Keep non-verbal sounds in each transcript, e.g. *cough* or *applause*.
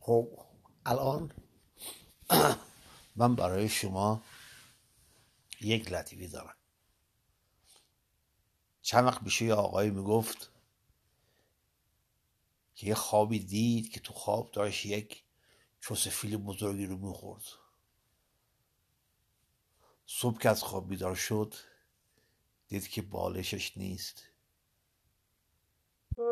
خب الان *coughs* من برای شما یک لطیفی دارم. چند وقت پیش یه آقایی می‌گفت که یه خوابی دید که تو خواب داشت یک چوسفیل بزرگی رو می‌خورد. صبح که از خواب بیدار شد دید که بالشش نیست.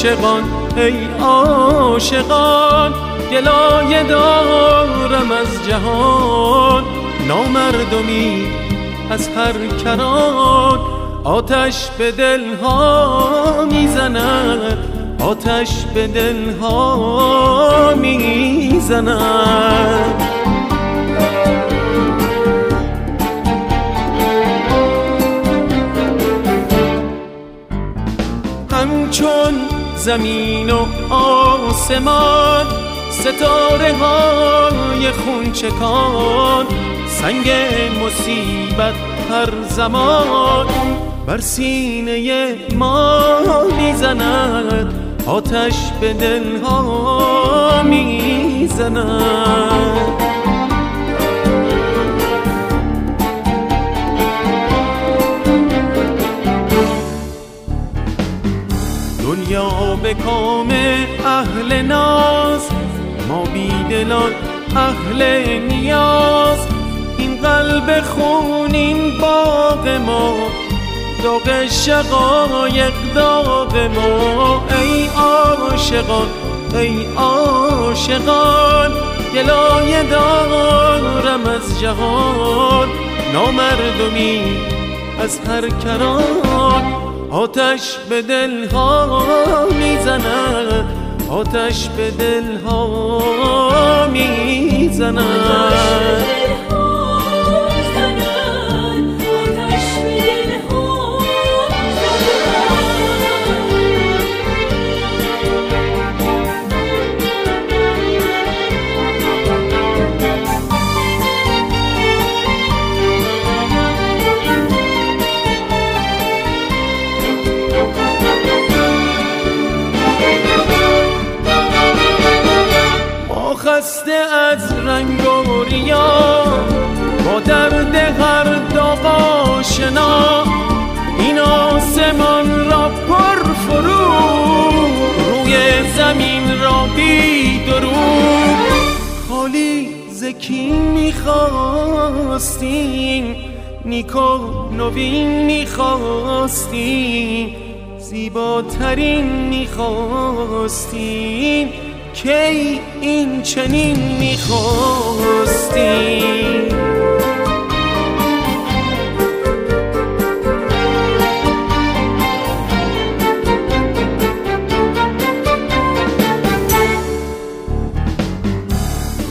عاشقان ای عاشقان گلایه دارم از جهان. نامردمی از هر کران آتش به دلها می‌زند آتش به دلها می‌زند. همچون زمین و آسمان ستاره های خونچکان سنگ مصیبت هر زمان. بر سینه ما می‌زند آتش به دلها می‌زند. دنیا به کام اهل ناز ما بیدلان اهل نیاز. این قلب خونین باغ ما داغ شقایق داغ ما. ای عاشقان ای عاشقان گلایه دارم از جهان. نامردمی از هر کران. آتش به دلها می‌زند. آتش به دلها می‌زند. خسته از رنگ و ریا با درد هر داغ آشنا. این آسمان را پر فرو روی زمین را بی خالی زکی می‌خواستیم نیکو نوین می‌خواستیم. زیباترین می‌خواستیم. کی این چنین می‌خواستیم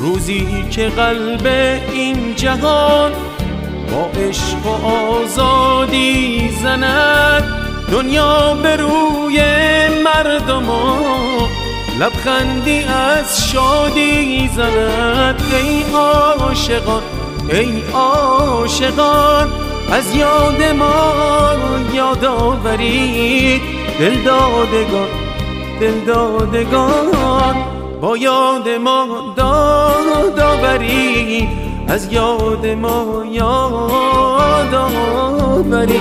روزی که قلب این جهان با عشق و آزادی زند دنیا به روی مردمان لبخندی از شادی زند ای عاشقان ای عاشقان. از یاد ما یاد آورید دل دادگان دل دادگان. با یاد ما داد آورید از یاد ما یاد آورید.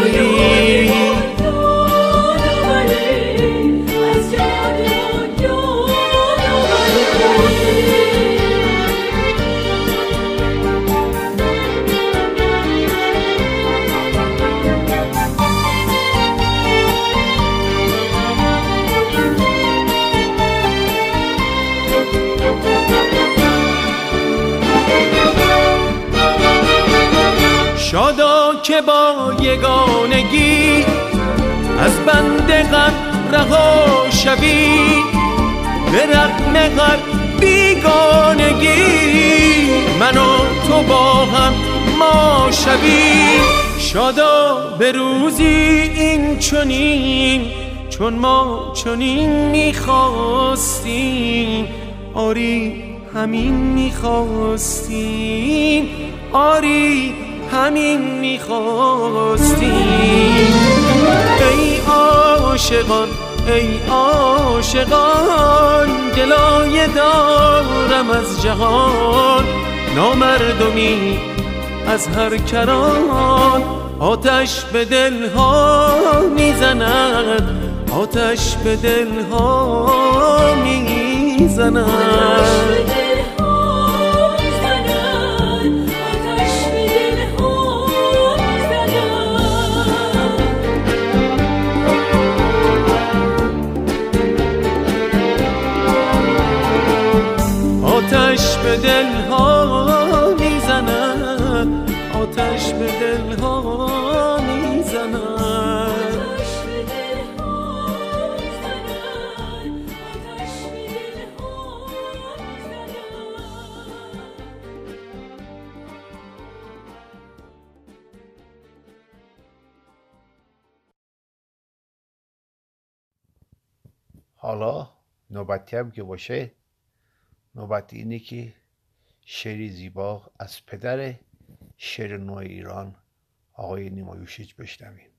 که با یگانگی از بند غم رها شوی. به رقم هر بیگانگی من و تو با هم ما شوی. شادا به روزی این چنین چون ما چنین می‌خواستیم. آری همین می‌خواستیم. آری همین می‌خواستیم. ای عاشقان ای عاشقان گلایه دارم از جهان. نامردمی از هر کران. آتش به دلها می‌زند آتش به دلها می‌زند. حالا نوبتی هم که باشه نوبت اینه که شعری زیبا از پدر شعر نو ایران آقای نیمایوشیج بشنویم.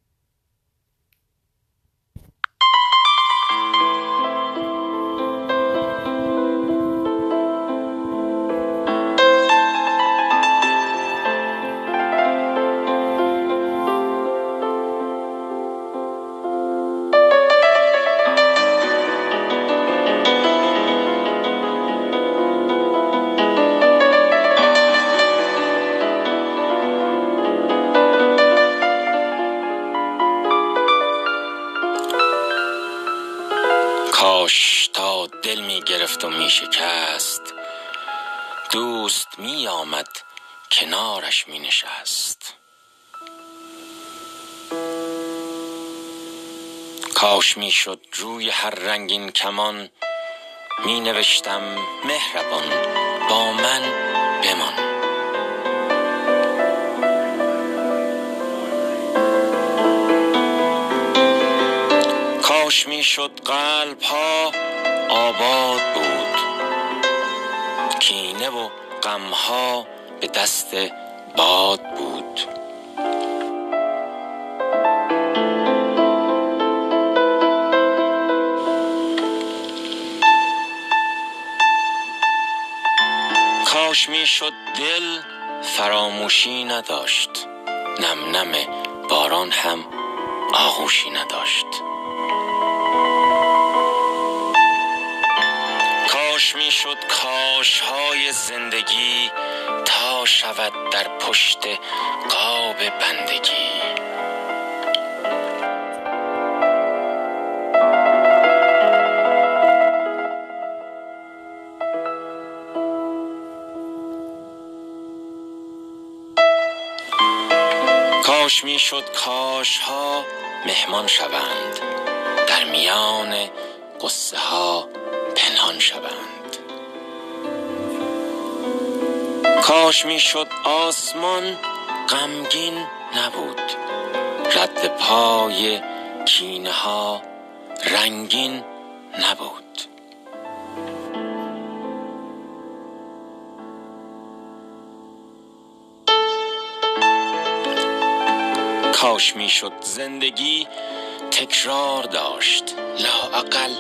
می آمد کنارش می نشست کاش می شد روی هر رنگین کمان می نوشتم مهربان با من بمان. کاش می شد قلب ها آباد بود. کینه و غم ها به دست باد بود. کاش می شد دل فراموشی نداشت. نم نم باران هم آغوشی نداشت. کاش می شد کاش های زندگی تا شود در پشت قاب بندگی. کاش می شد کاش ها مهمان شوند. در میان قصه ها پنهان کاش می شد آسمان غمگین نبود. رد پای کینه ها رنگین نبود. کاش می شد زندگی تکرار داشت. لااقل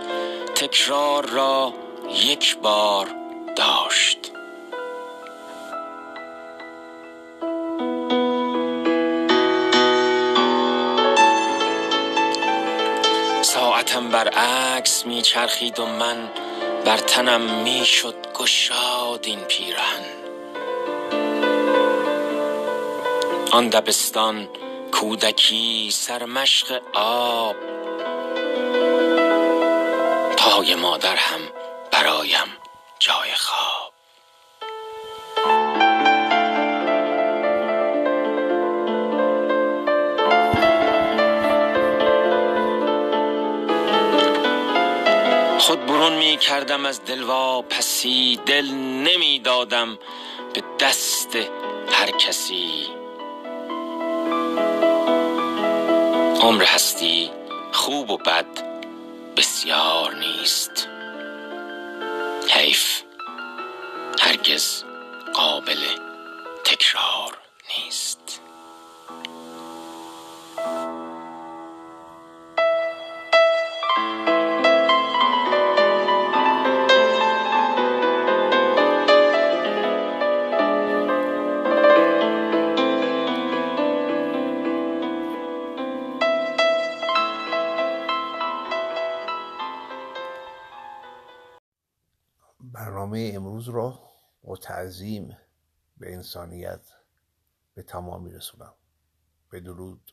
تکرار را یک بار داشت. ساعتم برعکس می چرخید و من بر تنم می شد گشاد این پیرهن. آن دبستان کودکی سرمشق آب. پای مادر هم برایم جای خواب. برون می کردم از دلوا پسی دل نمی دادم به دست هر کسی. عمر هستی خوب و بد بسیار نیست. حیف هرگز قابل تکرار نیست. تعظیم به انسانیت به تمام میرسونم به درود.